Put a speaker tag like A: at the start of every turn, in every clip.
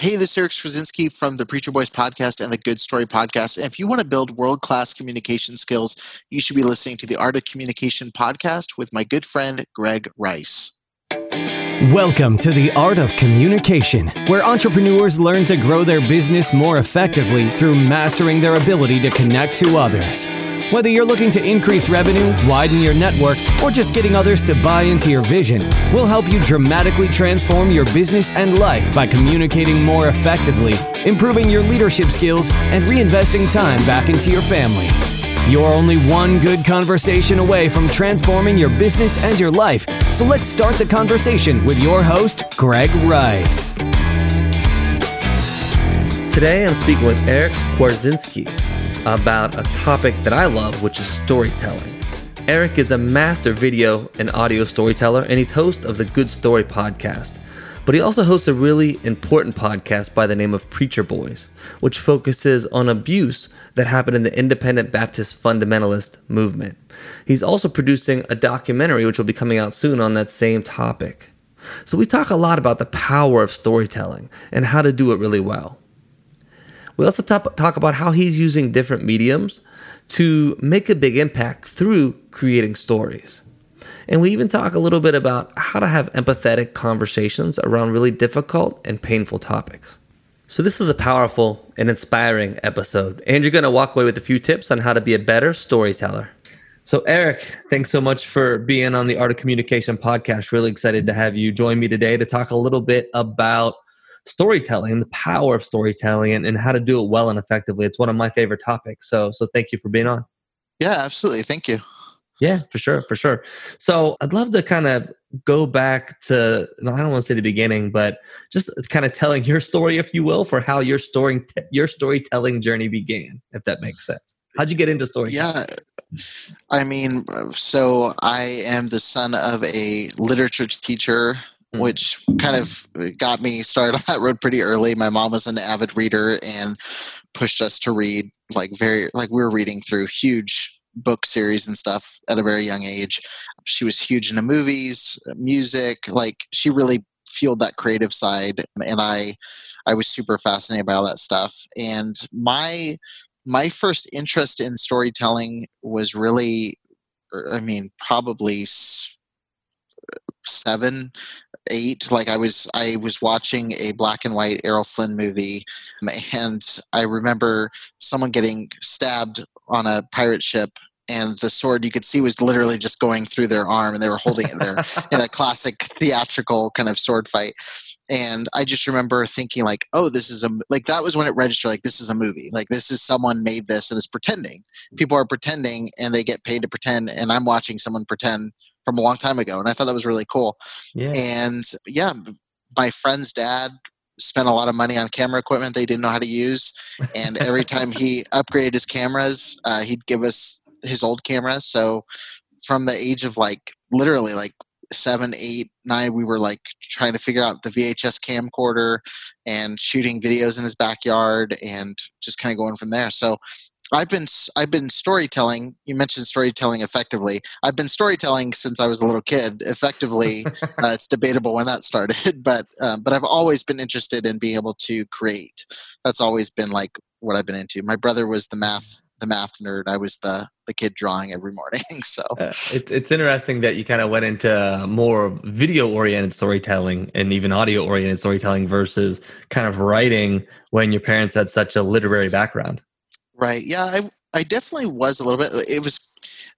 A: Hey, this is Eric Skwarczynski from the Preacher Boys podcast and the Good Story podcast. And if you want to build world class communication skills, you should be listening to the Art of Communication podcast with my good friend, Greg Rice.
B: Welcome to the Art of Communication, where entrepreneurs learn to grow their business more effectively through mastering their ability to connect to others. Whether you're looking to increase revenue, widen your network, or just getting others to buy into your vision, we'll help you dramatically transform your business and life by communicating more effectively, improving your leadership skills, and reinvesting time back into your family. You're only one good conversation away from transforming your business and your life. So let's start the conversation with your host, Greg Rice.
C: Today I'm speaking with Eric Skwarczynski about a topic that I love, which is storytelling. Eric is a master video and audio storyteller, and he's host of the Good Story podcast. But he also hosts a really important podcast by the name of Preacher Boys, which focuses on abuse that happened in the independent Baptist fundamentalist movement. He's also producing a documentary which will be coming out soon on that same topic. So we talk a lot about the power of storytelling and how to do it really well. We also talk, talk about how he's using different mediums to make a big impact through creating stories. And we even talk a little bit about how to have empathetic conversations around really difficult and painful topics. So, this is a powerful and inspiring episode, and you're going to walk away with a few tips on how to be a better storyteller. So, Eric, thanks so much for being on the Art of Communication podcast. Really excited to have you join me today to talk a little bit about storytelling, the power of storytelling, and, and how to do it well and effectively. It's one of my favorite topics. So, so thank you for being on.
A: Yeah, absolutely. Thank you.
C: Yeah, for sure, for sure. So I'd love to kind of go back to no, I don't want to say the beginning, but just kind of telling your story, if you will, for how your story your storytelling journey began, if that makes sense. How'd you get into storytelling?
A: Yeah, I mean, so I am the son of a literature teacher. Which kind of got me started on that road pretty early. My mom was an avid reader and pushed us to read like very like we were reading through huge book series and stuff at a very young age. She was huge into movies, music, like she really fueled that creative side and I I was super fascinated by all that stuff. And my my first interest in storytelling was really er, I mean probably seven eight like i was i was watching a black and white errol flynn movie um, and i remember someone getting stabbed on a pirate ship and the sword you could see was literally just going through their arm and they were holding it there in a classic theatrical kind of sword fight. And i just remember thinking like oh this is a like that was when it registered like this is a movie. Like this is someone made this and is pretending. People are pretending and they get paid to pretend and i'm watching someone pretend from a long time ago, and I thought that was really cool. Yeah. And yeah, my friend's dad spent a lot of money on camera equipment they didn't know how to use, and every time he upgraded his cameras, uh, he'd give us his old camera. So from the age of like literally like seven, eight, nine, we were like trying to figure out the VHS camcorder and shooting videos in his backyard and just kind of going from there. So I've been I've been storytelling. You mentioned storytelling effectively. I've been storytelling since I was a little kid. Effectively, uh, it's debatable when that started, but um, but I've always been interested in being able to create. That's always been like what I've been into. My brother was the math the math nerd. I was the the kid drawing every morning. So uh,
C: it's it's interesting that you kind of went into more video oriented storytelling and even audio oriented storytelling versus kind of writing when your parents had such a literary background.
A: Right. Yeah, I I definitely was a little bit. It was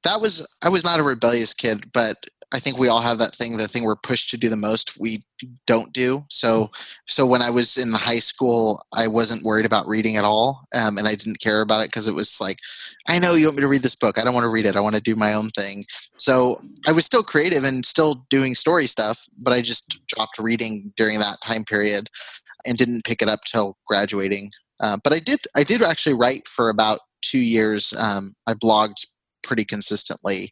A: that was I was not a rebellious kid, but I think we all have that thing, the thing we're pushed to do the most, we don't do. So, so when I was in high school, I wasn't worried about reading at all, um, and I didn't care about it because it was like, I know you want me to read this book. I don't want to read it. I want to do my own thing. So I was still creative and still doing story stuff, but I just dropped reading during that time period and didn't pick it up till graduating uh, but I did I did actually write for about two years. Um, I blogged pretty consistently,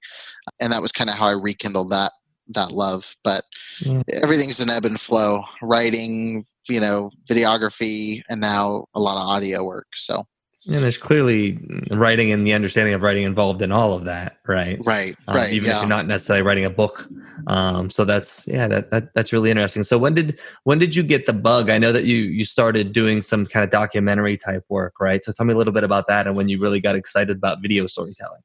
A: and that was kind of how I rekindled that that love. But mm. everything's an ebb and flow. Writing, you know, videography, and now a lot of audio work. So
C: And there's clearly writing and the understanding of writing involved in all of that, right?
A: Right,
C: Um,
A: right.
C: even
A: yeah.
C: if you're not necessarily writing a book. Um, so that's yeah, that, that that's really interesting. So when did when did you get the bug? I know that you you started doing some kind of documentary type work, right? So tell me a little bit about that and when you really got excited about video storytelling.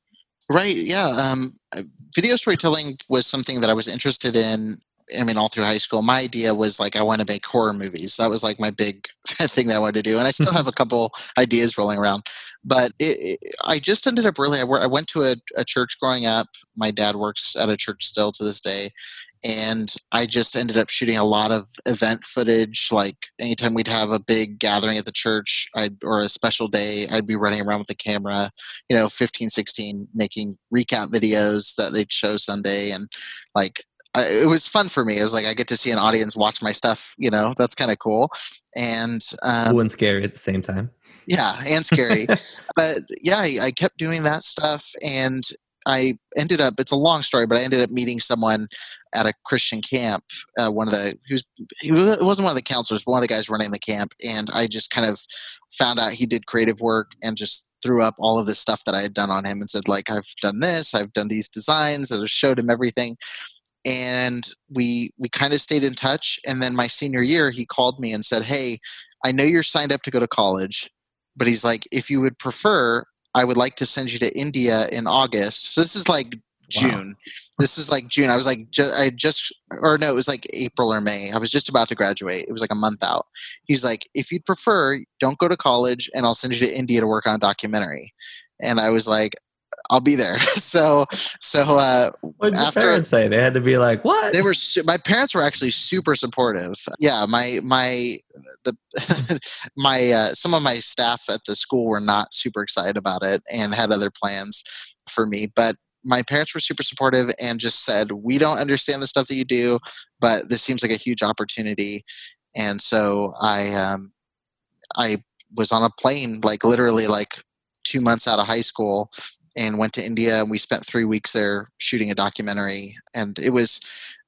A: Right. Yeah. Um, uh, video storytelling was something that I was interested in. I mean, all through high school, my idea was like I want to make horror movies. That was like my big thing that I wanted to do, and I still mm-hmm. have a couple ideas rolling around. But it, it, I just ended up really. I, I went to a, a church growing up. My dad works at a church still to this day, and I just ended up shooting a lot of event footage. Like anytime we'd have a big gathering at the church, I'd, or a special day, I'd be running around with the camera you know 15 16 making recap videos that they'd show sunday and like I, it was fun for me. It was like i get to see an audience watch my stuff you know? That's kind of cool. And um,
C: cool and scary at the same time.
A: yeah and scary. But yeah I, I kept doing that stuff and i ended up it's a long story but i ended up meeting someone at a christian camp uh, one of the he was he wasn't one of the counselors but one of the guys running the camp and i just kind of found out he did creative work and just threw up all of this stuff that i had done on him and said like i've done this i've done these designs and I showed him everything and we we kind of stayed in touch and then my senior year he called me and said hey i know you're signed up to go to college but he's like if you would prefer i would like to send you to india in august. So this is like
C: Wow.
A: june. This is like june. I was like ju- i just or no it was like april or may. I was just about to graduate. It was like a month out. He's like if you'd prefer don't go to college and i'll send you to india to work on a documentary. And i was like i'll be there so so uh
C: What did your parents say? They had to be like, "What?"
A: they were su- my parents were actually super supportive yeah my my the my uh, some of my staff at the school were not super excited about it and had other plans for me but my parents were super supportive and just said we don't understand the stuff that you do but this seems like a huge opportunity and so i um i was on a plane like literally like two months out of high school and went to india and we spent three weeks there shooting a documentary. And it was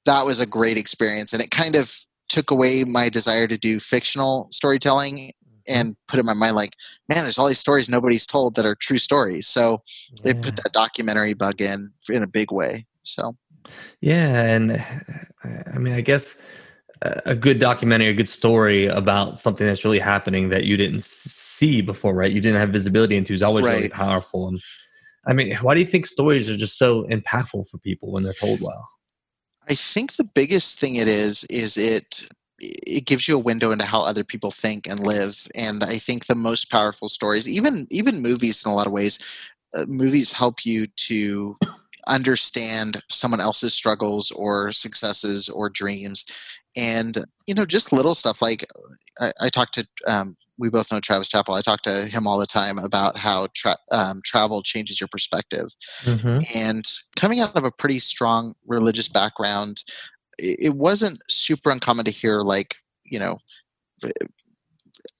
A: that was a great experience. And it kind of took away my desire to do fictional storytelling and put in my mind like man there's all these stories nobody's told that are true stories. So it put that documentary bug in in a big way. So
C: Yeah, and uh, I mean, I guess a a good documentary, a good story about something that's really happening that you didn't see before, right? You didn't have visibility into is always really powerful. And I mean, why do you think stories are just so impactful for people when they're told well?
A: I think the biggest thing it is is it it gives you a window into how other people think and live and I think the most powerful stories even even movies in a lot of ways uh, movies help you to understand someone else's struggles or successes or dreams and you know just little stuff like I, I talked to um, we both know Travis Chappell. I talk to him all the time about how tra- um, travel changes your perspective and coming out of a pretty strong religious background it, wasn't super uncommon to hear like you know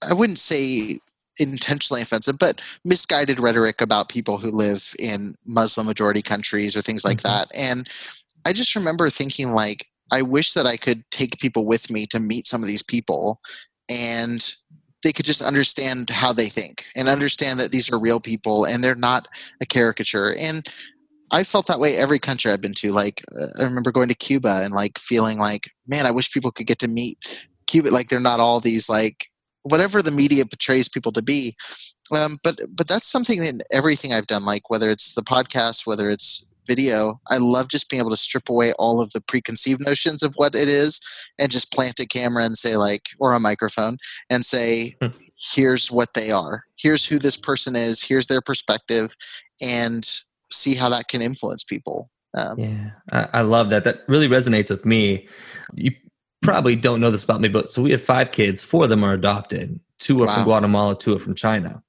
A: i wouldn't say intentionally offensive but misguided rhetoric about people who live in muslim majority countries or things like
C: Mhm.
A: that and i just remember thinking like i wish that i could take people with me to meet some of these people and they could just understand how they think and understand that these are real people and they're not a caricature and I felt that way every country I've been to. Like uh, I remember going to Cuba and like feeling like, man, I wish people could get to meet Cuba. Like they're not all these like whatever the media portrays people to be. Um, but but that's something in everything I've done. Like whether it's the podcast, whether it's video, I love just being able to strip away all of the preconceived notions of what it is and just plant a camera and say like or a microphone and say,
C: Hmm.
A: here's what they are. Here's who this person is. Here's their perspective, and see how that can influence people. Um,
C: Yeah, I, I love that. That really resonates with me. You probably don't know this about me, but so we have five kids. Four of them are adopted. Two are from Guatemala. Two are from China.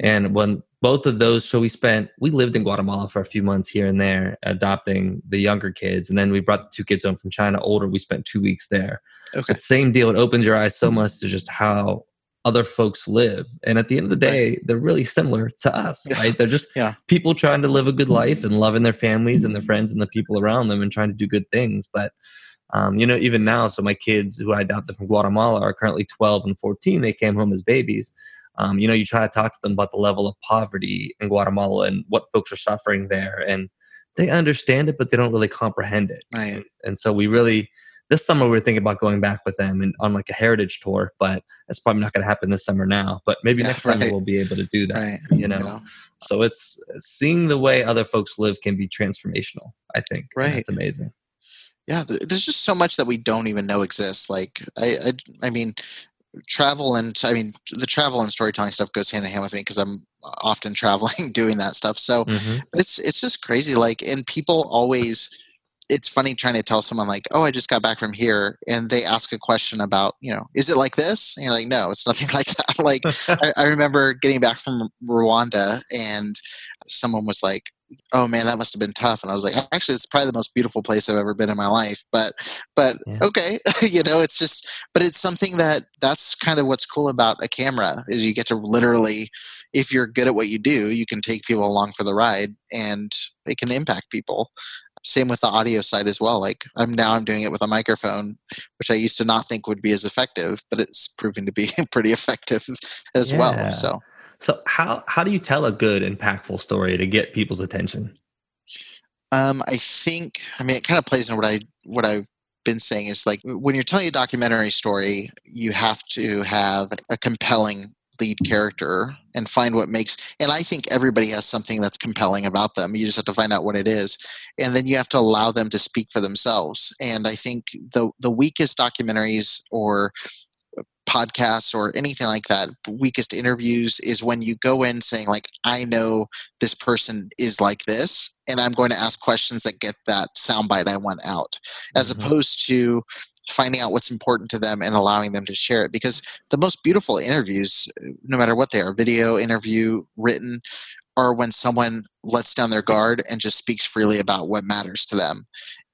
C: And when both of those, so we spent, we lived in Guatemala for a few months here and there, adopting the younger kids, and then we brought the two kids home from China, older. We spent two weeks there.
A: Okay.
C: But same deal. It opens your eyes so much to just how other folks live. And at the end of the day, they're really similar to us, right? They're just
A: Yeah.
C: people trying to live a good life and loving their families and their friends and the people around them and trying to do good things. But um, you know, even now, so my kids who I adopted from Guatemala are currently 12 and 14. They came home as babies. Um, you know, you try to talk to them about the level of poverty in Guatemala and what folks are suffering there, and they understand it, but they don't really comprehend it.
A: Right.
C: And, and so we really this summer we are thinking about going back with them and on like a heritage tour, but it's probably not going to happen this summer now. But maybe
A: Yeah,
C: next
A: right.
C: summer we'll be able to do that.
A: right.
C: You know? So it's seeing the way other folks live can be transformational. I think.
A: Right.
C: it's amazing.
A: yeah there's just so much that we don't even know exists like i i, I mean travel and i mean the travel and storytelling stuff goes hand in hand with me because i'm often traveling doing that stuff so
C: Mhm.
A: it's it's just crazy like and people always it's funny trying to tell someone like oh i just got back from here and they ask a question about you know is it like this and you're like no it's nothing like that like I, I remember getting back from Rwanda and someone was like, "Oh man, that must have been tough." And I was like, "Actually, it's probably the most beautiful place I've ever been in my life." But, but
C: Yeah.
A: okay, you know, it's just, but it's something that that's kind of what's cool about a camera is you get to literally, if you're good at what you do, you can take people along for the ride and it can impact people. Same with the audio side as well. Like I'm now I'm doing it with a microphone, which I used to not think would be as effective, but it's proving to be pretty effective as
C: Yeah.
A: well. So
C: So how how do you tell a good, impactful story to get people's attention?
A: um, I think I mean it kind of plays into what I what I've been saying is like when you're telling a documentary story, you have to have a compelling lead character and find what makes and I think everybody has something that's compelling about them. You just have to find out what it is. And then you have to allow them to speak for themselves. And I think the the weakest documentaries or podcasts or anything like that weakest interviews is when you go in saying like i know this person is like this and i'm going to ask questions that get that soundbite i want out as
C: Mhm.
A: opposed to finding out what's important to them and allowing them to share it because the most beautiful interviews no matter what they are video interview written are when someone lets down their guard and just speaks freely about what matters to them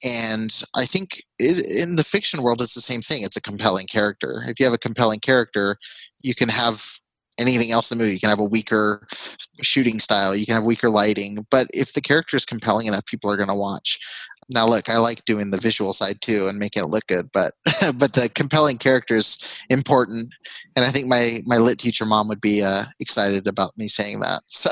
A: and i think in the fiction world it's the same thing. It's a compelling character. If you have a compelling character you can have anything else in the movie. You can have a weaker shooting style. You can have weaker lighting. But if the character is compelling enough people are going to watch. Now look i like doing the visual side too and making it look good but but the compelling character is important. And i think my my lit teacher mom would be uh, excited about me saying that. So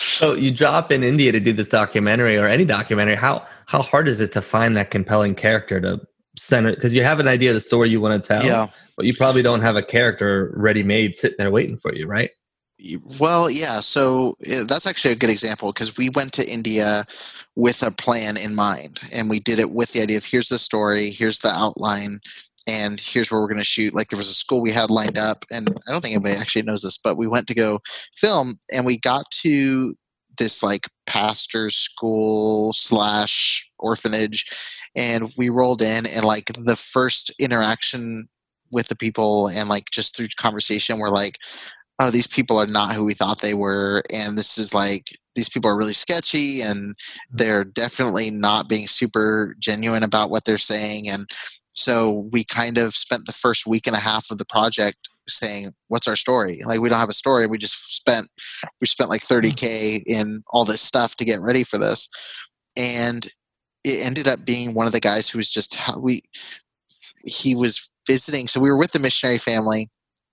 C: So you drop in India to do this documentary or any documentary. How how hard is it to find that compelling character to center? Because you have an idea of the story you want to tell,
A: yeah
C: but you probably don't have a character ready made sitting there waiting for you, right?
A: Well, yeah. So that's actually a good example because we went to India with a plan in mind, and we did it with the idea of here's the story, here's the outline, and here's where we're going to shoot. Like there was a school we had lined up, and I don't think anybody actually knows this, but we went to go film, and we got to this like pastor's school slash orphanage, and we rolled in, and like the first interaction with the people and like just through conversation we're like oh these people are not who we thought they were and this is like these people are really sketchy and they're definitely not being super genuine about what they're saying and so we kind of spent the first week and a half of the project saying what's our story? Like we don't have a story we just spent we spent like 30k mm. in all this stuff to get ready for this. And it ended up being one of the guys who was just we he was visiting so we were with the missionary family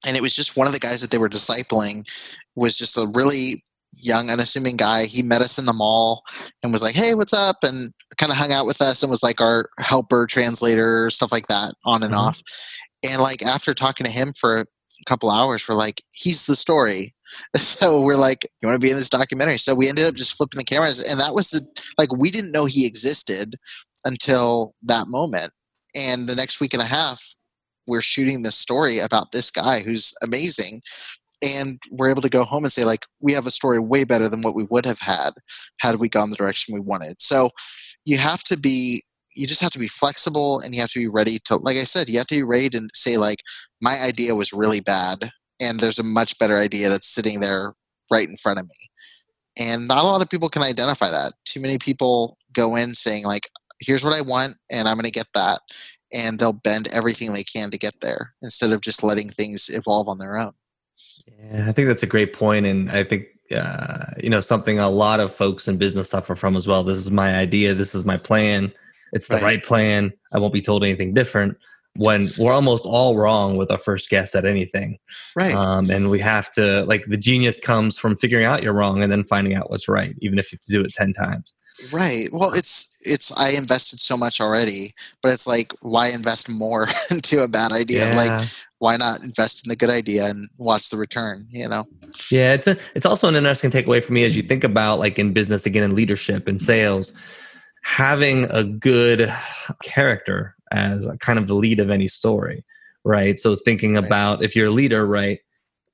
A: and it was just one of the guys that they were discipling was just a really young unassuming guy. He met us in the mall and was like hey what's up? And kind of hung out with us and was like our helper translator stuff like that on and
C: Mhm.
A: off. And like after talking to him for a couple hours we're like he's the story. So we're like you want to be in this documentary? So we ended up just flipping the cameras and that was the, like we didn't know he existed until that moment. And the next week and a half we're shooting this story about this guy who's amazing and we're able to go home and say like we have a story way better than what we would have had had we gone the direction we wanted. So you have to be you just have to be flexible and you have to be ready to like i said you have to be ready to say like my idea was really bad and there's a much better idea that's sitting there right in front of me. And not a lot of people can identify that. Too many people go in saying like here's what i want and i'm going to get that. And they'll bend everything they can to get there instead of just letting things evolve on their own.
C: Yeah, I think that's a great point, and I think uh, you know something a lot of folks in business suffer from as well. This is my idea. This is my plan. It's the
A: Right.
C: right plan. I won't be told anything different. when we're almost all wrong with our first guess at anything.
A: Right.
C: Um, and we have to, like, the genius comes from figuring out you're wrong and then finding out what's right, even if you have to do it 10 times.
A: Right. Well, it's it's I invested so much already, but it's like why invest more into a bad idea?
C: Yeah.
A: Like why not invest in the good idea and watch the return, you know?
C: Yeah, it's a, it's also an interesting takeaway for me as you think about like in business again in leadership and sales, having a good character as a kind of the lead of any story, right? So thinking
A: Right.
C: about if you're a leader, right,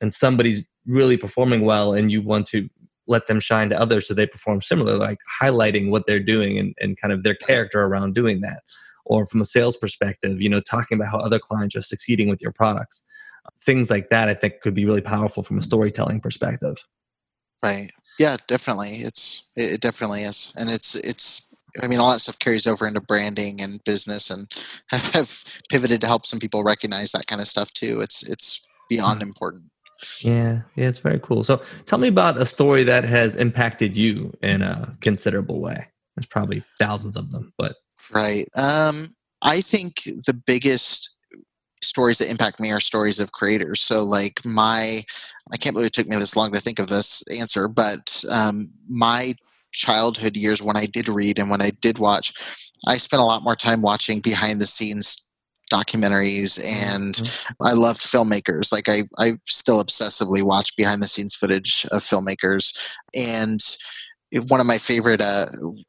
C: and somebody's really performing well and you want to let them shine to others so they perform similar, like highlighting what they're doing and, and kind of their character around doing that. Or from a sales perspective, you know, talking about how other clients are succeeding with your products. Things like that I think could be really powerful from a storytelling perspective.
A: Right. Yeah, definitely. It's it it definitely is. And it's it's I mean all that stuff carries over into branding and business and have, have pivoted to help some people recognize that kind of stuff too. It's it's beyond mm-hmm. important.
C: Yeah, yeah, it's very cool. So tell me about a story that has impacted you in a considerable way. There's probably thousands of them, but
A: Right. Um, I think the biggest stories that impact me are stories of creators. So, like my, I can't believe it took me this long to think of this answer, but um, my childhood years when I did read and when I did watch, I spent a lot more time watching behind the scenes documentaries and I loved filmmakers. Like I, I still obsessively watch behind the scenes footage of filmmakers and one of my favorite uh,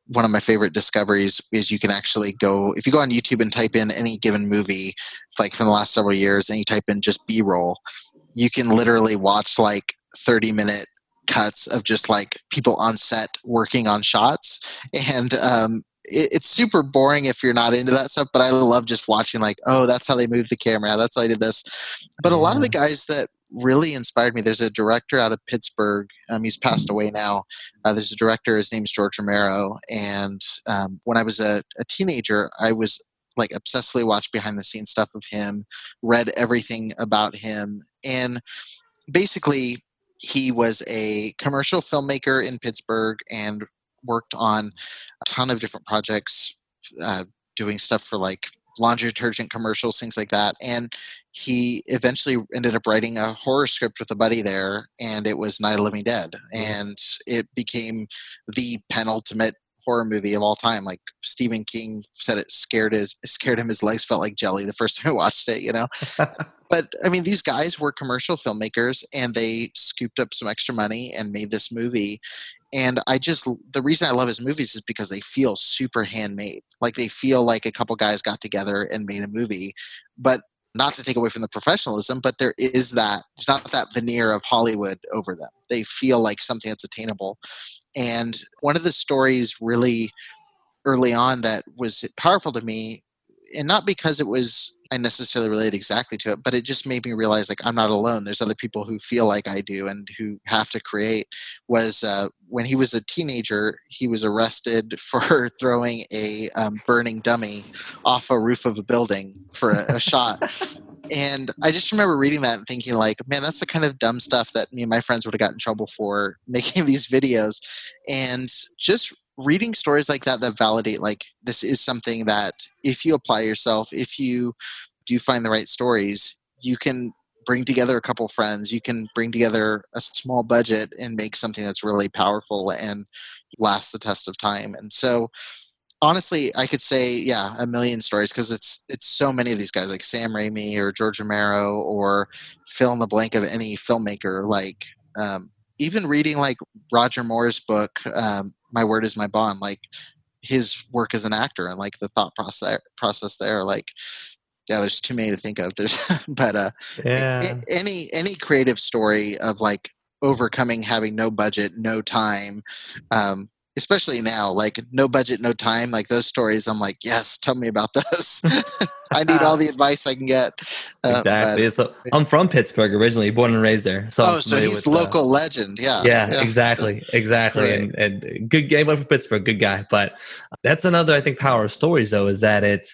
A: one of my favorite discoveries is you can actually go if you go on YouTube and type in any given movie like from the last several years and you type in just B-roll you can literally watch like 30 minute cuts of just like people on set working on shots. And um, it, it's super boring if you're not into that stuff but i love just watching like oh that's how they moved the camera that's how they did this. But a lot of the guys that really inspired me. There's a director out of pittsburgh um, he's passed away now. Uh, there's a director his name's george romero and um, when i was a, a teenager i was like obsessively watched behind the scenes stuff of him read everything about him and basically he was a commercial filmmaker in pittsburgh and worked on a ton of different projects uh, doing stuff for like laundry detergent commercials things like that and he eventually ended up writing a horror script with a buddy there and it was night of the living dead mm-hmm. and it became the penultimate horror movie of all time like stephen king said it scared his scared him his legs felt like jelly the first time i watched it you know but I mean, these guys were commercial filmmakers, and they scooped up some extra money and made this movie. And I just the reason I love his movies is because they feel super handmade. Like they feel like a couple guys got together and made a movie, but not to take away from the professionalism, but there is that there's not that veneer of Hollywood over them. They feel like something that's attainable. And one of the stories really early on that was powerful to me, and not because it was I necessarily relate exactly to it, but it just made me realize like I'm not alone. There's other people who feel like I do and who have to create. Was uh, when he was a teenager, he was arrested for throwing a um, burning dummy off a roof of a building for a, a shot. And I just remember reading that and thinking, like, man, that's the kind of dumb stuff that me and my friends would have got in trouble for making these videos. And just reading stories like that that validate, like, this is something that if you apply yourself, if you do find the right stories, you can bring together a couple friends, you can bring together a small budget and make something that's really powerful and lasts the test of time. And so, honestly, I could say, yeah, a million stories because it's it's so many of these guys like Sam Raimi or George Romero or fill in the blank of any filmmaker. Like um, even reading like Roger Moore's book, um, "My Word Is My Bond," like his work as an actor and like the thought process process there, like. Yeah, there's too many to think of. There's, but uh,
C: yeah,
A: any any creative story of like overcoming having no budget, no time, um, especially now, like no budget, no time, like those stories. I'm like, yes, tell me about those. I need all the advice I can get. Uh,
C: exactly. So I'm from Pittsburgh originally, born and raised there. So
A: but- oh, so he's
C: uh,
A: local legend. Yeah.
C: yeah, exactly, exactly,
A: Right.
C: and, and good game went for Pittsburgh, good guy. But that's another, I think, power of stories though is that it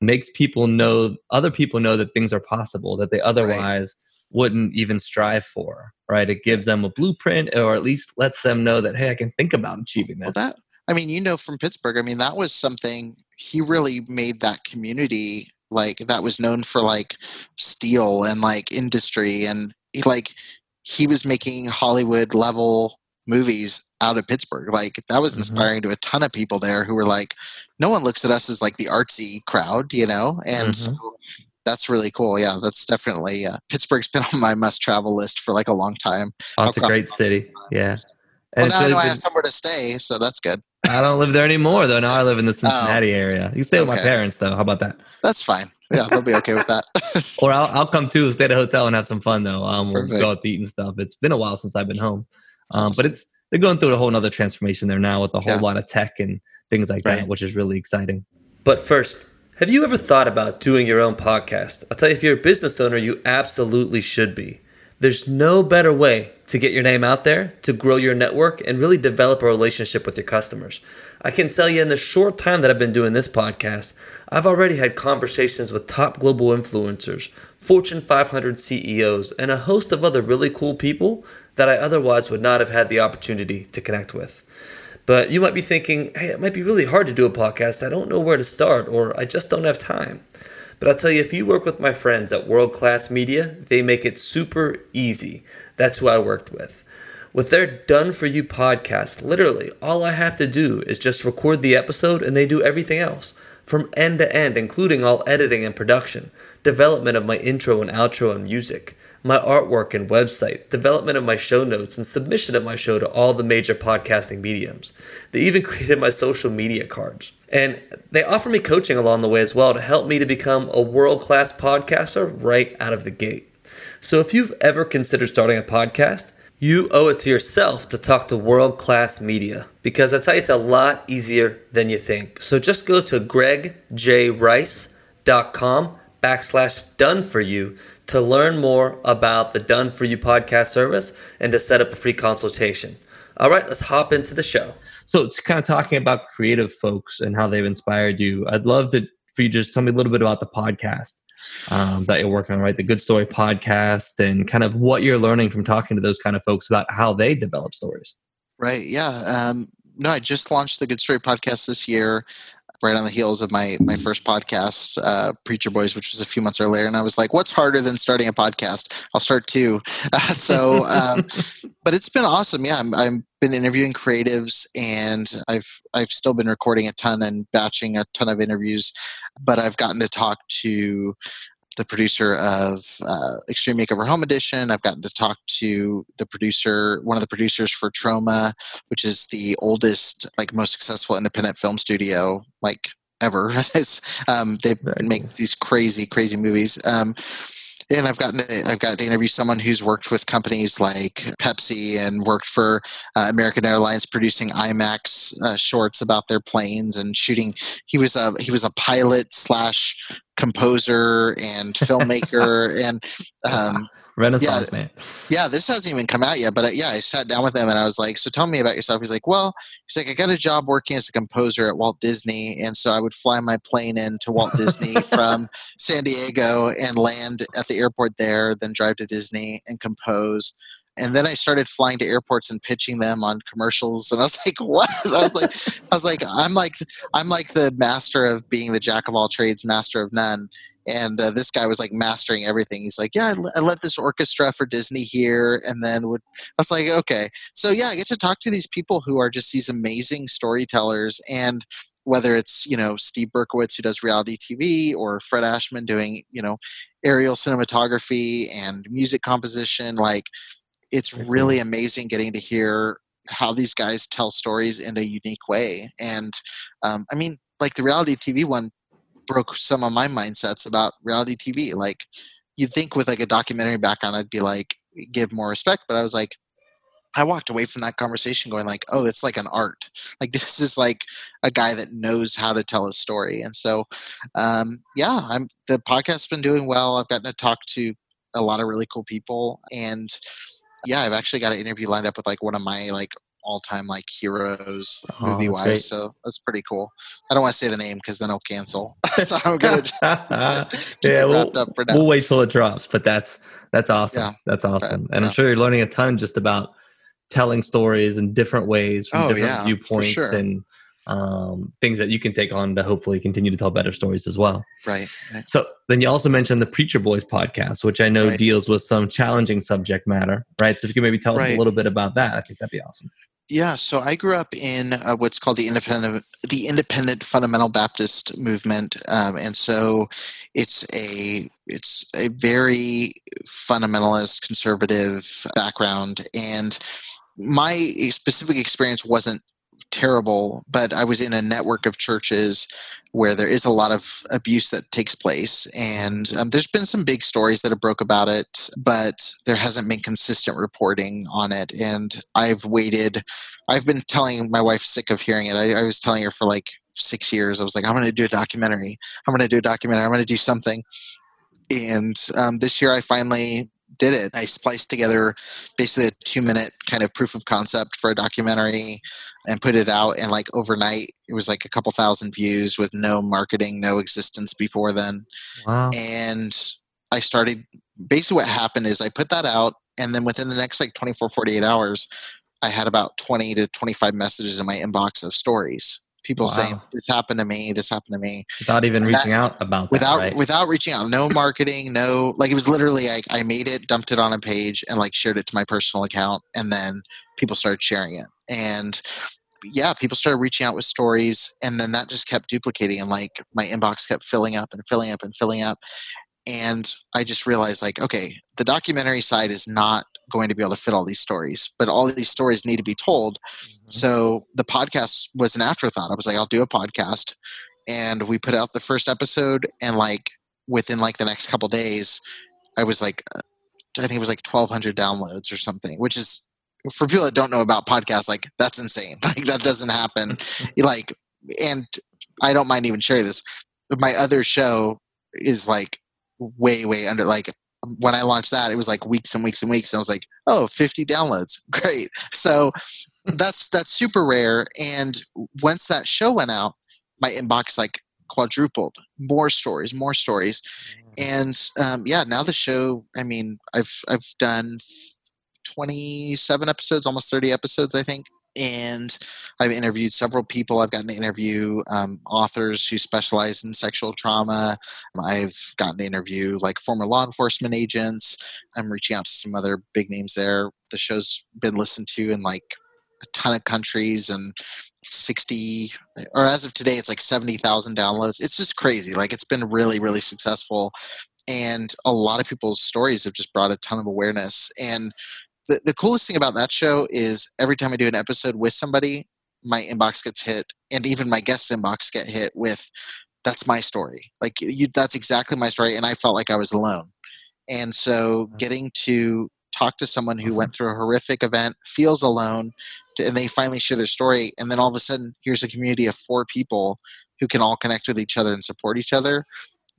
C: makes people know, other people know that things are possible that they otherwise wouldn't even strive for. Right? It gives them a blueprint, or at least lets them know that hey, I can think about achieving
A: Well, that I mean, you know, from Pittsburgh. I mean, that was something he really made that community like that was known for like steel and like industry and he, like he was making Hollywood level movies out of Pittsburgh. Like that was
C: Mhm.
A: inspiring to a ton of people there who were like, no one looks at us as like the artsy crowd, you know? And
C: Mhm.
A: so that's really cool. Yeah, that's definitely uh, Pittsburgh's been on my must travel list for like a long time.
C: Oh, it's a great city. Yeah.
A: Well, now I know I have somewhere to stay, so that's good.
C: I don't live there anymore though. Now I live in the Cincinnati area. You can stay with my
A: Oh.
C: Parents though. How about that?
A: That's fine. Yeah, they'll be okay with that.
C: Or I'll, I'll come too, stay at a hotel and have some fun though. Um, we'll go out to eat and stuff. It's been a while since I've been home. Um,
A: Awesome.
C: but it's they're going through a whole nother transformation there now with a whole
A: Yeah.
C: lot of tech and things like that, which is really exciting. But first, have you ever thought about doing your own podcast? I'll tell you, if you're a business owner, you absolutely should be. There's no better way to get your name out there, to grow your network, and really develop a relationship with your customers. I can tell you in the short time that I've been doing this podcast, I've already had conversations with top global influencers, Fortune 500 CEOs, and a host of other really cool people that I otherwise would not have had the opportunity to connect with. But you might be thinking, hey, it might be really hard to do a podcast. I don't know where to start, or I just don't have time. But I'll tell you, if you work with my friends at World Class Media, they make it super easy. That's who I worked with. With their Done For You podcast, literally, all I have to do is just record the episode and they do everything else. From end to end, including all editing and production, development of my intro and outro and music, my artwork and website, development of my show notes, and submission of my show to all the major podcasting mediums. They even created my social media cards. And they offer me coaching along the way as well to help me to become a world class podcaster right out of the gate. So if you've ever considered starting a podcast, you owe it to yourself to talk to world class media because I tell you, it's a lot easier than you think. So just go to gregjrice.com backslash done for you to learn more about the Done For You podcast service and to set up a free consultation. All right, let's hop into the show. So, it's kind of talking about creative folks and how they've inspired you. I'd love to for you to just tell me a little bit about the podcast um, that you're working on, right? The Good Story podcast, and kind of what you're learning from talking to those kind of folks about how they develop stories.
A: Right. Yeah. Um, no, I just launched the Good Story podcast this year, right on the heels of my my first podcast, uh, Preacher Boys, which was a few months earlier. And I was like, "What's harder than starting a podcast? I'll start two. Uh, so, um, but it's been awesome. Yeah, I'm, I've been interviewing creatives, and I've I've still been recording a ton and batching a ton of interviews. But I've gotten to talk to the producer of uh, Extreme Makeover Home Edition. I've gotten to talk to the producer, one of the producers for Troma, which is the oldest, like most successful independent film studio, like ever. Um, they make these crazy, crazy movies. Um, and I've gotten to, I've got to interview someone who's worked with companies like Pepsi and worked for uh, American Airlines producing IMAX uh, shorts about their planes and shooting. He was a he was a pilot slash composer and filmmaker and um,
C: Renaissance man.
A: yeah, this hasn't even come out yet, but uh, yeah, I sat down with him and I was like, "So tell me about yourself." He's like, "Well, he's like, I got a job working as a composer at Walt Disney, and so I would fly my plane in to Walt Disney from San Diego and land at the airport there, then drive to Disney and compose." And then I started flying to airports and pitching them on commercials, and I was like, "What?" I was like, "I was like, I'm like, I'm like the master of being the jack of all trades, master of none." and uh, this guy was like mastering everything. He's like, "Yeah, I le- led this orchestra for Disney here," and then would I was like, "Okay." So yeah, I get to talk to these people who are just these amazing storytellers, and whether it's you know Steve Berkowitz who does reality TV or Fred Ashman doing you know aerial cinematography and music composition, like it's really amazing getting to hear how these guys tell stories in a unique way. And um, I mean, like the reality TV one broke some of my mindsets about reality TV. Like you'd think with like a documentary background, I'd be like give more respect, but I was like, I walked away from that conversation going like, oh, it's like an art. Like this is like a guy that knows how to tell a story. And so, um, yeah, I'm the podcast's been doing well. I've gotten to talk to a lot of really cool people, and yeah, I've actually got an interview lined up with like one of my like all-time like heroes
C: Oh,
A: movie
C: great.
A: wise. So that's pretty cool. I don't want to say the name because then I'll cancel. so I'm gonna
C: yeah, we'll,
A: up for now.
C: we'll wait till it drops. But that's that's awesome.
A: Yeah.
C: That's awesome, and
A: yeah.
C: I'm sure you're learning a ton just about telling stories in different ways from
A: Oh,
C: different
A: yeah,
C: viewpoints
A: sure.
C: and um, things that you can take on to hopefully continue to tell better stories as well.
A: Right. right.
C: So then you also mentioned the Preacher Boys podcast, which I know
A: Right.
C: deals with some challenging subject matter, right? So if you could maybe tell us a little bit about that, I think that'd be awesome.
A: Yeah, so I grew up in uh, what's called the independent the independent fundamental Baptist movement, um, and so it's a it's a very fundamentalist conservative background, and my specific experience wasn't terrible, but I was in a network of churches where there is a lot of abuse that takes place, and um, there's been some big stories that have broke about it, but there hasn't been consistent reporting on it, and I've waited I've been telling my wife, sick of hearing it. I, I was telling her for like six years. I was like, I'm going to do a documentary. I'm going to do a documentary. I'm going to do something. And um, this year, I finally did it. I spliced together basically a two minute kind of proof of concept for a documentary and put it out. And like overnight, it was like a couple thousand views with no marketing, no existence before then
C: Wow.
A: and I started basically what happened is I put that out and then within the next like 24 48 hours I had about 20 to 25 messages in my inbox of stories people
C: Wow.
A: saying this happened to me this happened to me
C: Without even
A: that-
C: reaching out about that,
A: without
C: right?
A: without reaching out no marketing no like it was literally like I made it dumped it on a page and like shared it to my personal account and then people started sharing it and yeah people started reaching out with stories and then that just kept duplicating and like my inbox kept filling up and filling up and filling up and i just realized like okay the documentary side is not going to be able to fit all these stories but all these stories need to be told.
C: Mm-hmm.
A: so the podcast was an afterthought. I was like i'll do a podcast. And we put out the first episode and like within like the next couple days i was like uh, i think it was like 1200 downloads or something which is for people that don't know about podcasts like that's insane. Like that doesn't happen. Like and i don't mind even sharing this my other show is like way way under like when i launched that it was like weeks and weeks and weeks and i was like oh 50 downloads great. So that's that's super rare and once that show went out my inbox like quadrupled more stories more stories and um, yeah now the show i mean i've i've done 27 episodes almost 30 episodes i think and i've interviewed several people. I've gotten to interview um, authors who specialize in sexual trauma. I've gotten to interview like former law enforcement agents. I'm reaching out to some other big names there. The show's been listened to in like a ton of countries and 60 or as of today it's like 70,000 downloads. It's just crazy. Like it's been really really successful and a lot of people's stories have just brought a ton of awareness. And the, the coolest thing about that show is every time i do an episode with somebody my inbox gets hit and even my guest inbox get hit with that's my story. Like you that's exactly my story and i felt like i was alone. And so mm-hmm. getting to talk to someone who went mm-hmm. through a horrific event feels alone and they finally share their story and then all of a sudden here's a community of four people who can all connect with each other and support each other.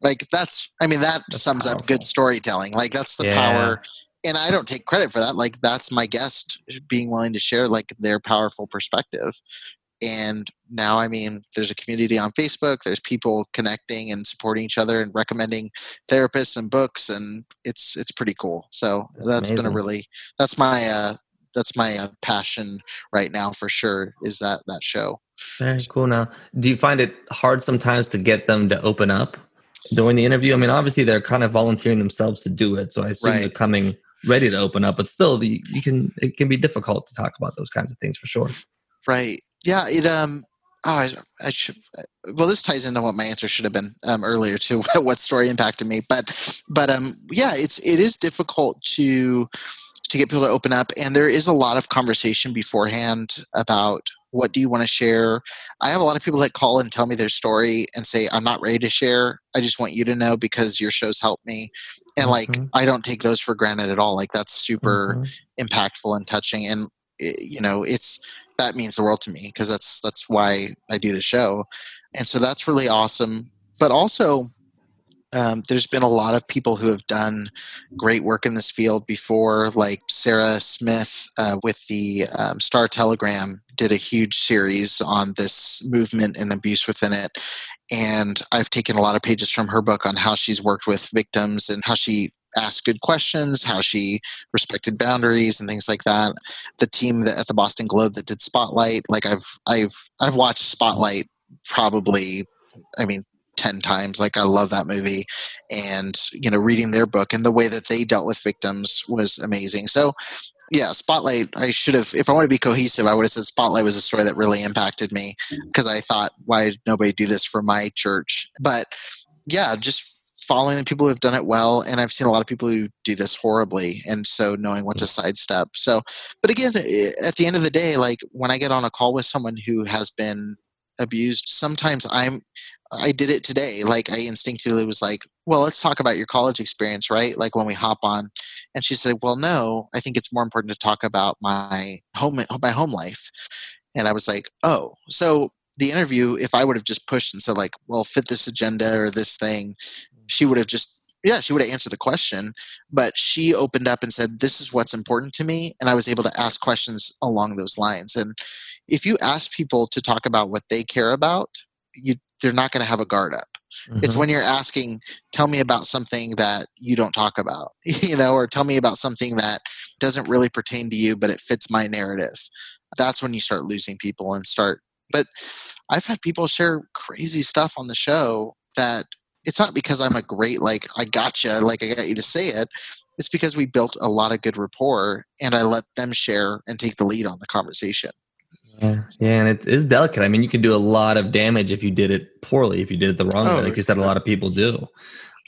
A: Like that's i mean that
C: That's
A: sums up good storytelling. Like that's the
C: Yeah.
A: power and i don't take credit for that like that's my guest being willing to share like their powerful perspective. And now i mean there's a community on facebook there's people connecting and supporting each other and recommending therapists and books and it's it's pretty cool. So
C: That's
A: that's been a really that's my uh that's my uh, passion right now for sure is that that show.
C: Very cool. Now, do you find it hard sometimes to get them to open up during the interview? I mean, obviously they're kind of volunteering themselves to do it, so I assume they're coming ready to open up. But still, the, you can it can be difficult to talk about those kinds of things for sure.
A: Right. Yeah. It um. Oh, I, I should. Well, this ties into what my answer should have been um, earlier to what story impacted me. But, but um, yeah, it's it is difficult to to get people to open up, and there is a lot of conversation beforehand about what do you want to share. I have a lot of people that call and tell me their story and say, "I'm not ready to share. I just want you to know because your shows helped me." And like,
C: Mhm.
A: I don't take those for granted at all. Like, that's super
C: Mhm.
A: impactful and touching and you know it's that means the world to me because that's that's why i do the show and so that's really awesome but also um, there's been a lot of people who have done great work in this field before like sarah smith uh, with the um, star telegram did a huge series on this movement and abuse within it. And i've taken a lot of pages from her book on how she's worked with victims and how she asked good questions, how she respected boundaries and things like that. The team that at the Boston Globe that did Spotlight, like I've I've I've watched Spotlight probably I mean 10 times. Like i love that movie. And you know reading their book and the way that they dealt with victims was amazing. So yeah spotlight i should have if i want to be cohesive i would have said spotlight was a story that really impacted me mm. because i thought why did nobody do this for my church? But yeah just following the people who have done it well and i've seen a lot of people who do this horribly and so knowing what to mm. sidestep. So but again eh, at the end of the day like when i get on a call with someone who has been abused sometimes i'm i did it today like i instinctively was like well let's talk about your college experience right? Like when we hop on. And she said well no i think it's more important to talk about my home my home life. And i was like oh. So the interview if i would have just pushed and said like well fit this agenda or this thing she would have just yeah she would have answered the question but she opened up and said this is what's important to me and i was able to ask questions along those lines and if you ask people to talk about what they care about you they're not going to have a guard up mm-hmm. it's when you're asking tell me about something that you don't talk about you know or tell me about something that doesn't really pertain to you but it fits my narrative that's when you start losing people and start but i've had people share crazy stuff on the show that it's not because I'm a great like I gotcha like I got you to say it. It's because we built a lot of good rapport, and I let them share and take the lead on the conversation.
C: Yeah, yeah, and it is delicate. I mean, you can do a lot of damage if you did it poorly, if you did it the wrong oh, way, like you said, a lot of people do.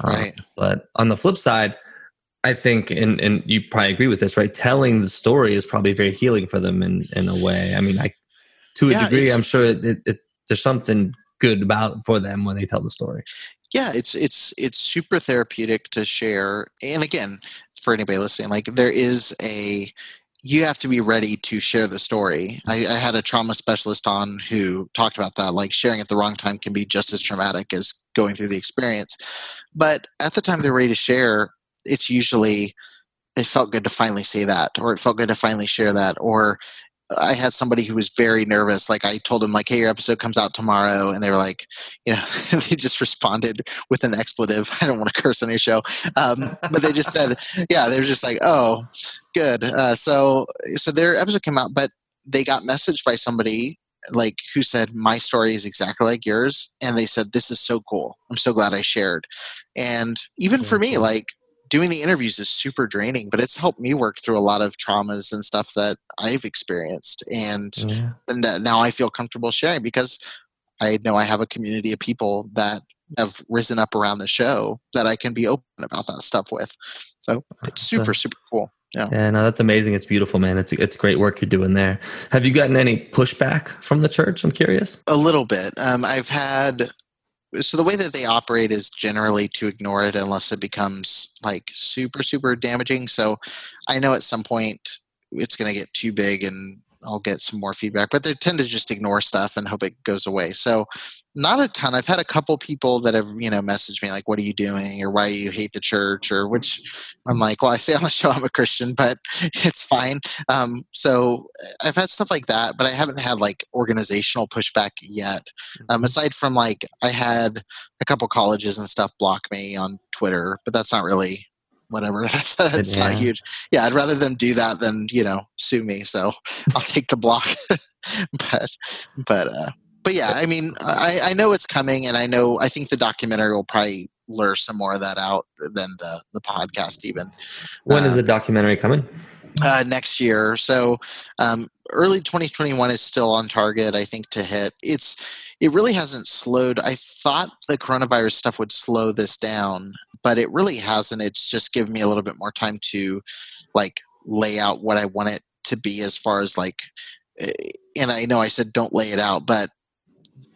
A: Uh, right.
C: but on the flip side, I think, and and you probably agree with this, right? Telling the story is probably very healing for them in in a way. I mean, I to a yeah, degree, I'm sure it, it, it, there's something good about for them when they tell the story
A: yeah it's it's it's super therapeutic to share and again for anybody listening like there is a you have to be ready to share the story. I, I had a trauma specialist on who talked about that like sharing at the wrong time can be just as traumatic as going through the experience. But at the time they're ready to share it's usually it felt good to finally say that or it felt good to finally share that or I had somebody who was very nervous. Like I told him, like, "Hey, your episode comes out tomorrow," and they were like, you know, they just responded with an expletive. I don't want to curse on your show, um, but they just said, "Yeah," they were just like, "Oh, good." Uh, so, so their episode came out, but they got messaged by somebody like who said my story is exactly like yours and they said this is so cool i'm so glad i shared and even for me like doing the interviews is super draining, but it's helped me work through a lot of traumas and stuff that I've experienced. And, yeah. and now I feel comfortable sharing because I know I have a community of people that have risen up around the show that I can be open about that stuff with. So it's super, super cool. Yeah.
C: Yeah, no, that's amazing. It's beautiful, man. It's it's great work you're doing there. Have you gotten any pushback from the church? I'm curious.
A: A little bit. Um, I've had so the way that they operate is generally to ignore it unless it becomes like super super damaging so i know at some point it's going to get too big and I'll get some more feedback, but they tend to just ignore stuff and hope it goes away. So not a ton. I've had a couple people that have, you know, messaged me like, what are you doing? Or why you hate the church or which I'm like, well, I say on the show I'm a Christian, but it's fine. Um, so I've had stuff like that, but I haven't had like organizational pushback yet. Um, mm-hmm. aside from like, I had a couple colleges and stuff block me on Twitter, but that's not really whatever. That's, that's yeah. not huge. Yeah, I'd rather them do that than you know sue me. So I'll take the block. but but uh, but yeah, I mean, I, I know it's coming, and I know I think the documentary will probably lure some more of that out than the the podcast. Even
C: when um, is the um, documentary coming?
A: Uh, next year. So um, early 2021 is still on target. I think to hit. It's it really hasn't slowed. I thought the coronavirus stuff would slow this down, but it really hasn't. It's just given me a little bit more time to like lay out what I want it to be as far as like, eh, and I know I said don't lay it out, but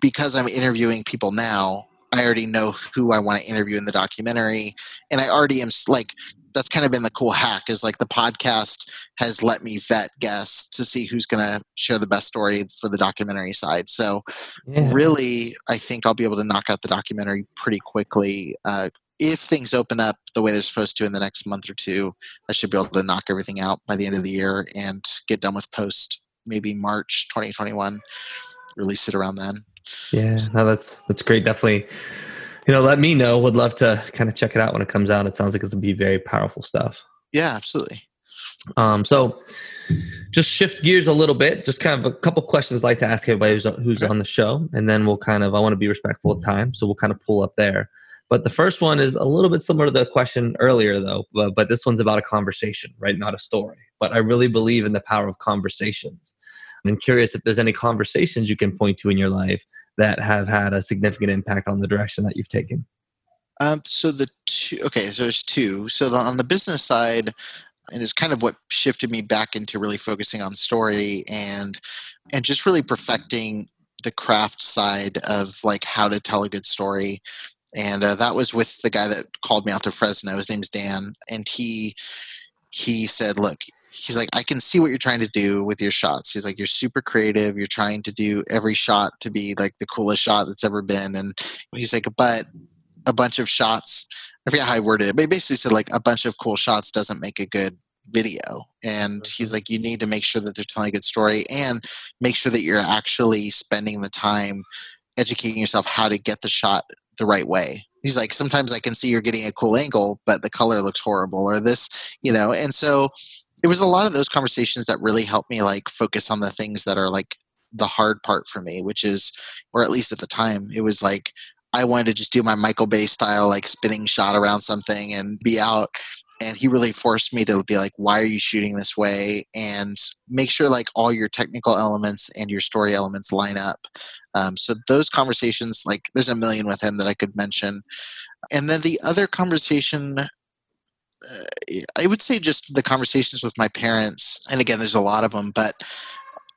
A: because I'm interviewing people now, I already know who I want to interview in the documentary, and I already am like that's kind of been the cool hack is like the podcast has let me vet guests to see who's going to share the best story for the documentary side. So yeah. really, I think I'll be able to knock out the documentary pretty quickly. Uh, if things open up the way they're supposed to in the next month or two, I should be able to knock everything out by the end of the year and get done with post maybe March 2021. Release it around then.
C: Yeah, no, that's that's great. Definitely You know, let me know. Would love to kind of check it out when it comes out. It sounds like it's gonna be very powerful stuff.
A: Yeah, absolutely.
C: Um, so just shift gears a little bit. Just kind of a couple questions I'd like to ask everybody who's, who's okay. on the show, and then we'll kind of I want to be respectful of time, so we'll kind of pull up there. But the first one is a little bit similar to the question earlier, though. But, but this one's about a conversation, right? Not a story. But I really believe in the power of conversations. I'm curious if there's any conversations you can point to in your life that have had a significant impact on the direction that you've taken.
A: Um, so the two, okay, so there's two. So the, on the business side, and it's kind of what shifted me back into really focusing on story and and just really perfecting the craft side of like how to tell a good story and uh, that was with the guy that called me out to Fresno. His name's Dan, and he he said, "Look, he's like, I can see what you're trying to do with your shots. He's like, you're super creative. You're trying to do every shot to be like the coolest shot that's ever been. And he's like, but a bunch of shots. I forget how I worded it, but he basically said like a bunch of cool shots doesn't make a good video. And he's like, you need to make sure that they're telling a good story and make sure that you're actually spending the time educating yourself how to get the shot the right way. He's like, sometimes I can see you're getting a cool angle, but the color looks horrible, or this, you know. And so it was a lot of those conversations that really helped me like focus on the things that are like the hard part for me, which is, or at least at the time, it was like I wanted to just do my Michael Bay style, like spinning shot around something and be out and he really forced me to be like why are you shooting this way? and make sure like all your technical elements and your story elements line up. Um, so those conversations like there's a million with him that i could mention. And then the other conversation Uh, i would say just the conversations with my parents and again there's a lot of them but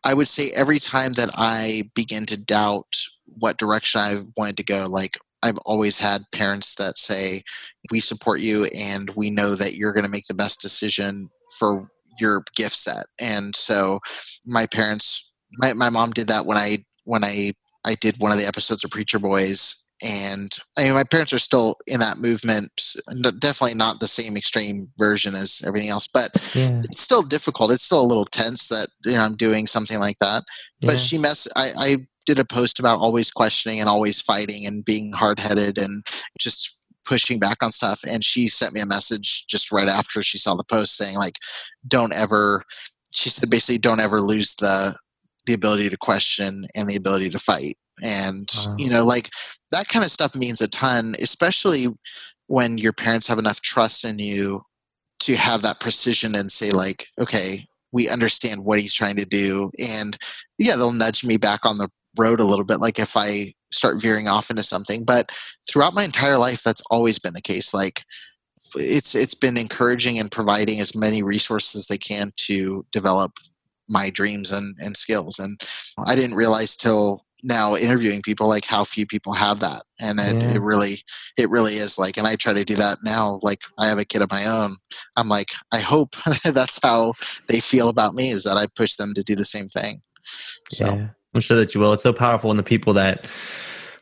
A: i would say every time that i begin to doubt what direction i wanted to go like I've always had parents that say, "We support you, and we know that you're going to make the best decision for your gift set." And so, my parents, my my mom did that when I when I I did one of the episodes of Preacher Boys, and I mean, my parents are still in that movement. Definitely not the same extreme version as everything else, but yeah. it's still difficult. It's still a little tense that you know I'm doing something like that. But she mess. I, I did a post about always questioning and always fighting and being hard headed and just pushing back on stuff. And she sent me a message just right after she saw the post saying like, "Don't ever." She said basically, "Don't ever lose the the ability to question and the ability to fight." And wow. you know, like that kind of stuff means a ton, especially when your parents have enough trust in you to have that precision and say like, "Okay, we understand what he's trying to do. And yeah they'll nudge me back on the road a little bit like if i start veering off into something. But throughout my entire life that's always been the case. Like it's it's been encouraging and providing as many resources as they can to develop my dreams and, and skills. And i didn't realize till now interviewing people like how few people have that and it, yeah. it, really it really is like and i try to do that now like i have a kid of my own i'm like i hope that's how they feel about me is that i push them to do the same thing so yeah.
C: I'm sure that you will. It's so powerful when the people that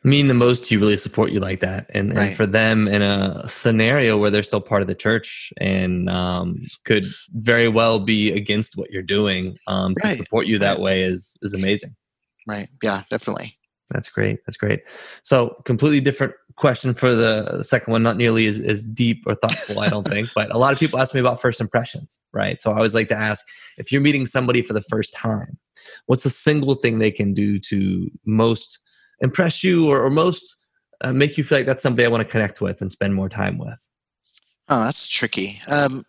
C: mean the most to you really support you like that. And, right. and for them in a scenario where they're still part of the church and um, could very well be against what you're doing, um, right. to support you that right. way is, is amazing.
A: Right. Yeah, definitely.
C: That's great. That's great. So, completely different question for the second one, not nearly as, as deep or thoughtful, I don't think. But a lot of people ask me about first impressions, right? So, I always like to ask if you're meeting somebody for the first time, what's the single thing they can do to most impress you or, or most uh, make you feel like that's somebody I want to connect with and spend more time with?
A: Oh, that's tricky. Um,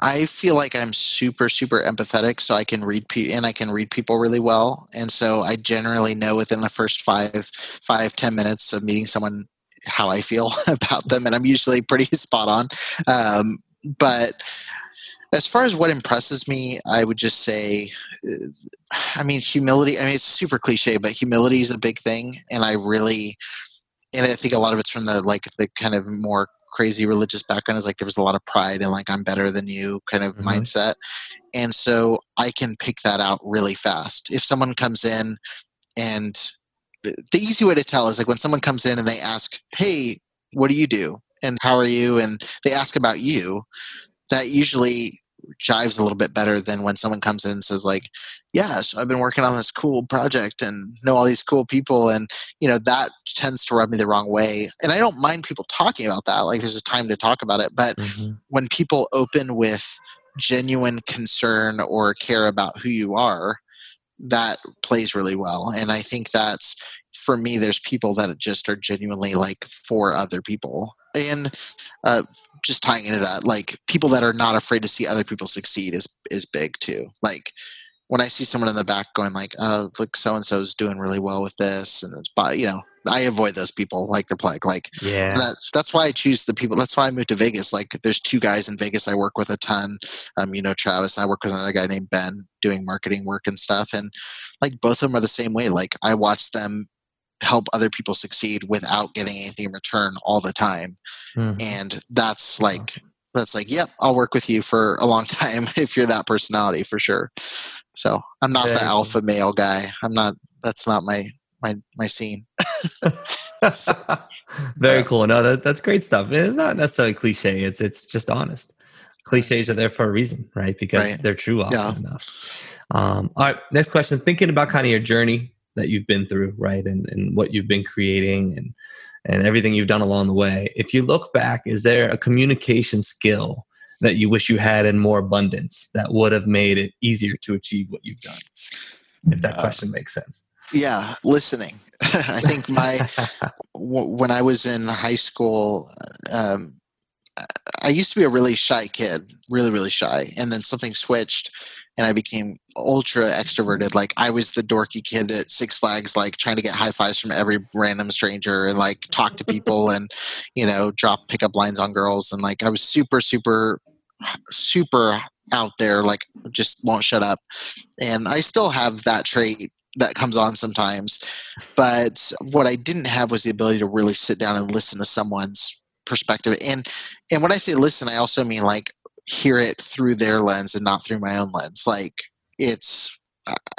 A: I feel like I'm super, super empathetic, so I can read pe- and I can read people really well, and so I generally know within the first five, five, ten minutes of meeting someone how I feel about them, and I'm usually pretty spot on. Um, but as far as what impresses me, I would just say, uh, I mean, humility. I mean, it's super cliche, but humility is a big thing, and I really, and I think a lot of it's from the like the kind of more crazy religious background is like there was a lot of pride and like I'm better than you kind of mm-hmm. mindset, and so I can pick that out really fast. If someone comes in and the easy way to tell is like when someone comes in and they ask, "Hey, what do you do?" and "How are you?" and they ask about you that usually jives a little bit better than when someone comes in and says like yeah so i've been working on this cool project and know all these cool people and you know that tends to rub me the wrong way and i don't mind people talking about that like there's a time to talk about it but mm-hmm. when people open with genuine concern or care about who you are that plays really well and i think that's for me there's people that just are genuinely like for other people and uh, just tying into that like people that are not afraid to see other people succeed is is big too. Like when i see someone in the back going like oh look so and so's doing really well with this and it's by you know i avoid those people like the plague like yeah. that's that's why i choose the people that's why i moved to vegas like there's two guys in vegas i work with a ton um you know travis i work with another guy named ben doing marketing work and stuff and like both of them are the same way like i watch them help other people succeed without getting anything in return all the time. Mm-hmm. and that's like that's like yep i'll work with you for a long time if you're that personality for sure. So i'm not the alpha male guy. I'm not that's not my my my scene.
C: Very yeah. cool. No that, that's great stuff. It's not necessarily cliche. It's it's just honest. Cliches are there for a reason right? Because right. they're true often yeah. enough. Um, all right next question. Thinking about kind of your journey that you've been through, right? And and what you've been creating and and everything you've done along the way. If you look back, is there a communication skill that you wish you had in more abundance that would have made it easier to achieve what you've done? If that uh, question makes sense.
A: Yeah, listening. I think my w- when I was in high school, um, I used to be a really shy kid, really really shy, and then something switched and I became ultra extroverted. Like I was the dorky kid at Six Flags, like trying to get high fives from every random stranger and like talk to people and you know drop pickup lines on girls and like I was super super super out there, like just won't shut up. And I still have that trait that comes on sometimes, but what I didn't have was the ability to really sit down and listen to someone's perspective and and when i say listen i also mean like hear it through their lens and not through my own lens. Like it's,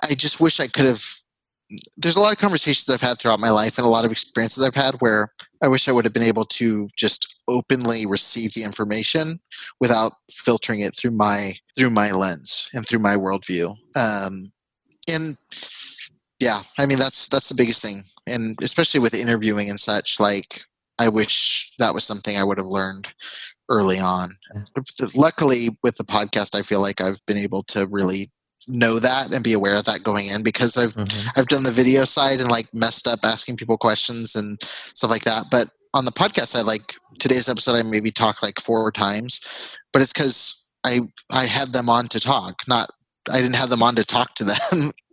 A: I just wish I could have. There's a lot of conversations I've had throughout my life and a lot of experiences I've had where I wish I would have been able to just openly receive the information without filtering it through my through my lens and through my worldview. Um, and yeah, I mean that's that's the biggest thing, and especially with interviewing and such. Like I wish that was something I would have learned early on. Luckily, with the podcast, I feel like I've been able to really know that and be aware of that going in because I've mm-hmm. I've done the video side and like messed up asking people questions and stuff like that. But on the podcast side, like today's episode, I maybe talk like four times, but it's because I I had them on to talk, not I didn't have them on to talk to them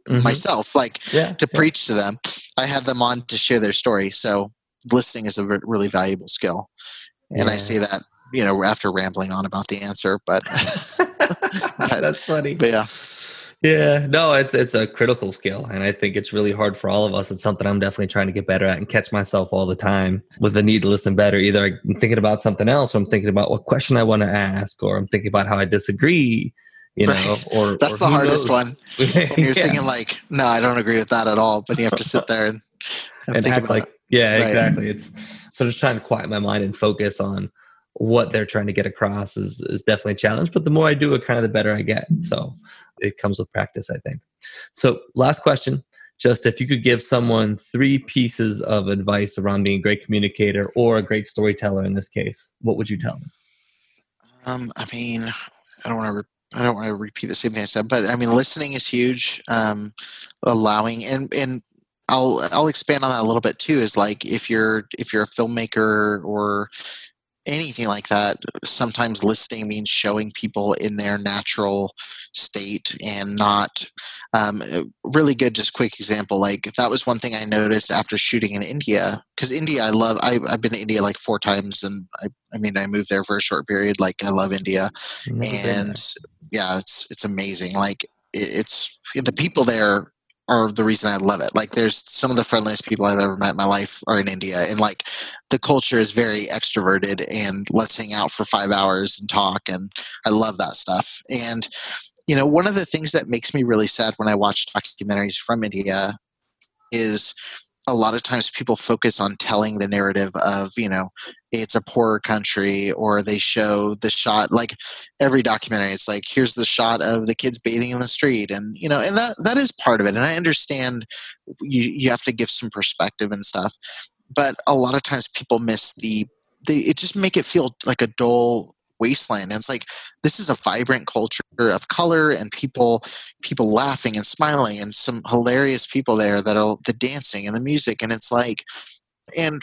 A: mm-hmm. myself, like yeah, to yeah. preach to them. I had them on to share their story. So listening is a really valuable skill, and yeah. I say that you know, after rambling on about the answer, but,
C: but that's funny.
A: But yeah.
C: Yeah, no, it's it's a critical skill, and I think it's really hard for all of us. It's something I'm definitely trying to get better at and catch myself all the time with the need to listen better. Either I'm thinking about something else, or I'm thinking about what question I want to ask, or I'm thinking about how I disagree. You know, right. or
A: that's
C: or
A: the hardest knows. one. When you're yeah. thinking like, no, I don't agree with that at all, but you have to sit there and and,
C: and act like, it. yeah, right. exactly. It's so just trying to quiet my mind and focus on what they're trying to get across is is definitely a challenge. But the more I do it, kind of the better I get. So it comes with practice, I think. So last question. Just if you could give someone three pieces of advice around being a great communicator or a great storyteller in this case, what would you tell them?
A: Um, I mean, I don't want to. Re- I don't want to repeat the same thing I said, but I mean, listening is huge. Um, allowing and and I'll I'll expand on that a little bit too. Is like if you're if you're a filmmaker or anything like that, sometimes listing means showing people in their natural state and not um, really good. Just quick example, like that was one thing I noticed after shooting in India because India, I love. I, have been to India like four times, and I, I mean, I moved there for a short period. Like I love India, and yeah, it's it's amazing. Like it's the people there are the reason I love it. Like there's some of the friendliest people I've ever met in my life are in India and like the culture is very extroverted and let's hang out for 5 hours and talk and I love that stuff. And you know, one of the things that makes me really sad when I watch documentaries from India is a lot of times people focus on telling the narrative of you know it's a poorer country or they show the shot like every documentary it's like here's the shot of the kids bathing in the street and you know and that that is part of it and i understand you you have to give some perspective and stuff but a lot of times people miss the they it just make it feel like a dull wasteland and it's like this is a vibrant culture of color and people people laughing and smiling and some hilarious people there that are the dancing and the music and it's like and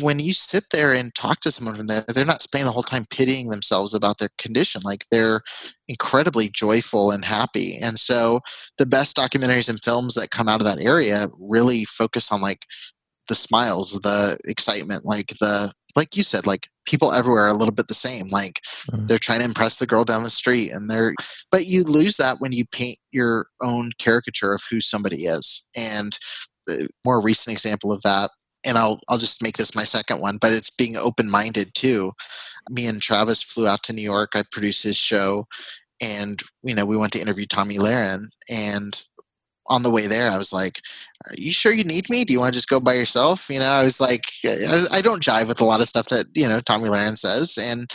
A: when you sit there and talk to someone from there, they're not spending the whole time pitying themselves about their condition. Like they're incredibly joyful and happy. And so the best documentaries and films that come out of that area really focus on like the smiles, the excitement, like the like you said, like people everywhere are a little bit the same. Like mm-hmm. they're trying to impress the girl down the street and they're but you lose that when you paint your own caricature of who somebody is. And the more recent example of that and I'll I'll just make this my second one, but it's being open minded too. Me and Travis flew out to New York. I produced his show, and you know we went to interview Tomi Lahren. And on the way there, I was like, "Are you sure you need me? Do you want to just go by yourself?" You know, I was like, I, I don't jive with a lot of stuff that you know Tomi Lahren says, and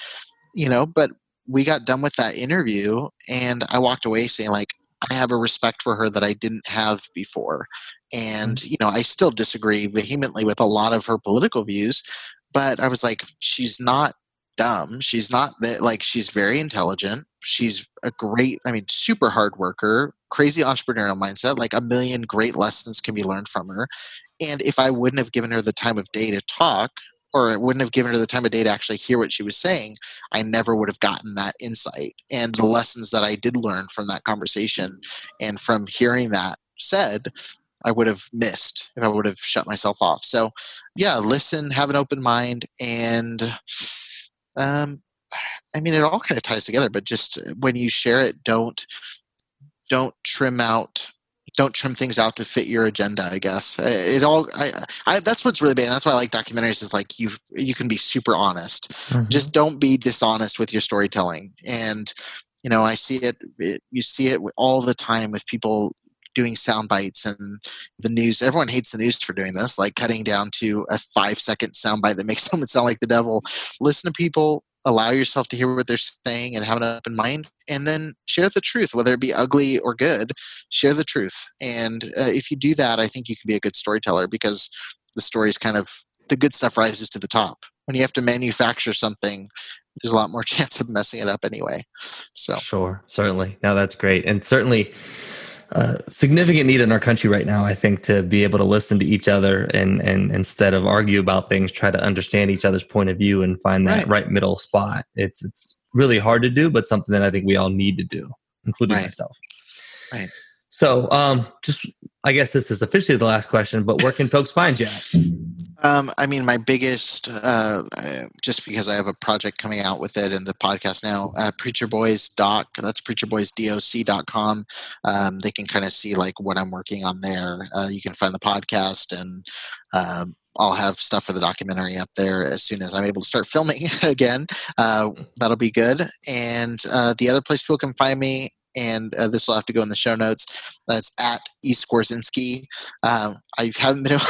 A: you know, but we got done with that interview, and I walked away saying like, I have a respect for her that I didn't have before. And, mm. you know, I still disagree vehemently with a lot of her political views, but I was like, she's not dumb. She's not that, like, she's very intelligent. She's a great, I mean, super hard worker, crazy entrepreneurial mindset. Like, a million great lessons can be learned from her. And if I wouldn't have given her the time of day to talk, or wouldn't have given her the time of day to actually hear what she was saying, I never would have gotten that insight. And the lessons that I did learn from that conversation and from hearing that said, I would have missed if I would have shut myself off. So, yeah, listen, have an open mind, and um, I mean, it all kind of ties together. But just when you share it, don't don't trim out don't trim things out to fit your agenda i guess. It all I, I that's what's really bad that's why i like documentaries is like you you can be super honest. Mm-hmm. just don't be dishonest with your storytelling. And you know i see it, it you see it all the time with people doing sound bites and the news. Everyone hates the news for doing this like cutting down to a five second sound bite that makes someone sound like the devil. Listen to people allow yourself to hear what they're saying and have an open mind and then share the truth whether it be ugly or good share the truth. And uh, if you do that i think you can be a good storyteller because the story is kind of the good stuff rises to the top. When you have to manufacture something there's a lot more chance of messing it up anyway. So
C: sure certainly. Now that's great. And certainly uh, significant need in our country right now, I think, to be able to listen to each other and and instead of argue about things, try to understand each other's point of view and find that right, right middle spot. It's it's really hard to do, but something that I think we all need to do, including right. myself.
A: Right.
C: So, um, just I guess this is officially the last question, but where can folks find you?
A: Um, I mean, my biggest, uh, just because I have a project coming out with it and the podcast now, uh, Preacher Boys doc, that's preacherboysdoc.com. Um, they can kind of see like what I'm working on there. Uh, you can find the podcast and, um, I'll have stuff for the documentary up there as soon as I'm able to start filming again. Uh, that'll be good. And uh, the other place people can find me and uh, this will have to go in the show notes. That's at E Skwarczynski. Um, I haven't been able,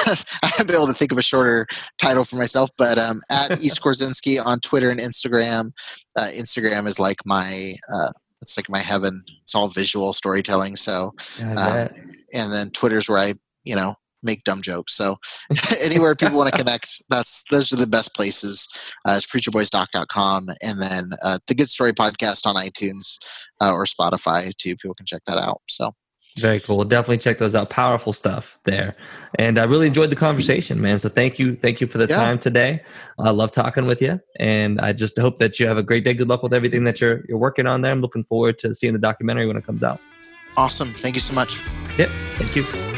A: I haven't been able to think of a shorter title for myself, but um, at E Skwarczynski on Twitter and Instagram. Uh, Instagram is like my uh, it's like my heaven. It's all visual storytelling. So, um, and then Twitter's where I you know make dumb jokes. So anywhere people want to connect, that's those are the best places. Uh, it's preacherboysdoc.com and then uh, the Good Story podcast on iTunes uh, or Spotify too. People can check that out. So
C: very cool. Definitely check those out. Powerful stuff there. And I really enjoyed the conversation, man. So thank you. Thank you for the yeah. time today. I love talking with you. And I just hope that you have a great day. Good luck with everything that you're you're working on there. I'm looking forward to seeing the documentary when it comes out.
A: Awesome. Thank you so much.
C: Yep. Thank you.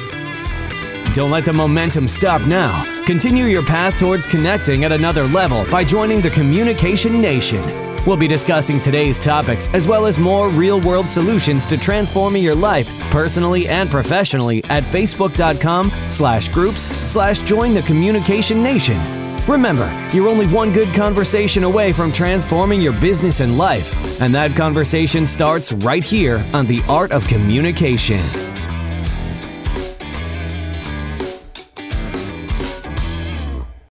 B: Don't let the momentum stop now. Continue your path towards connecting at another level by joining the Communication Nation. We'll be discussing today's topics as well as more real world solutions to transforming your life personally and professionally at facebook.com slash groups slash join the communication nation. Remember, you're only one good conversation away from transforming your business and life, and that conversation starts right here on The Art of Communication.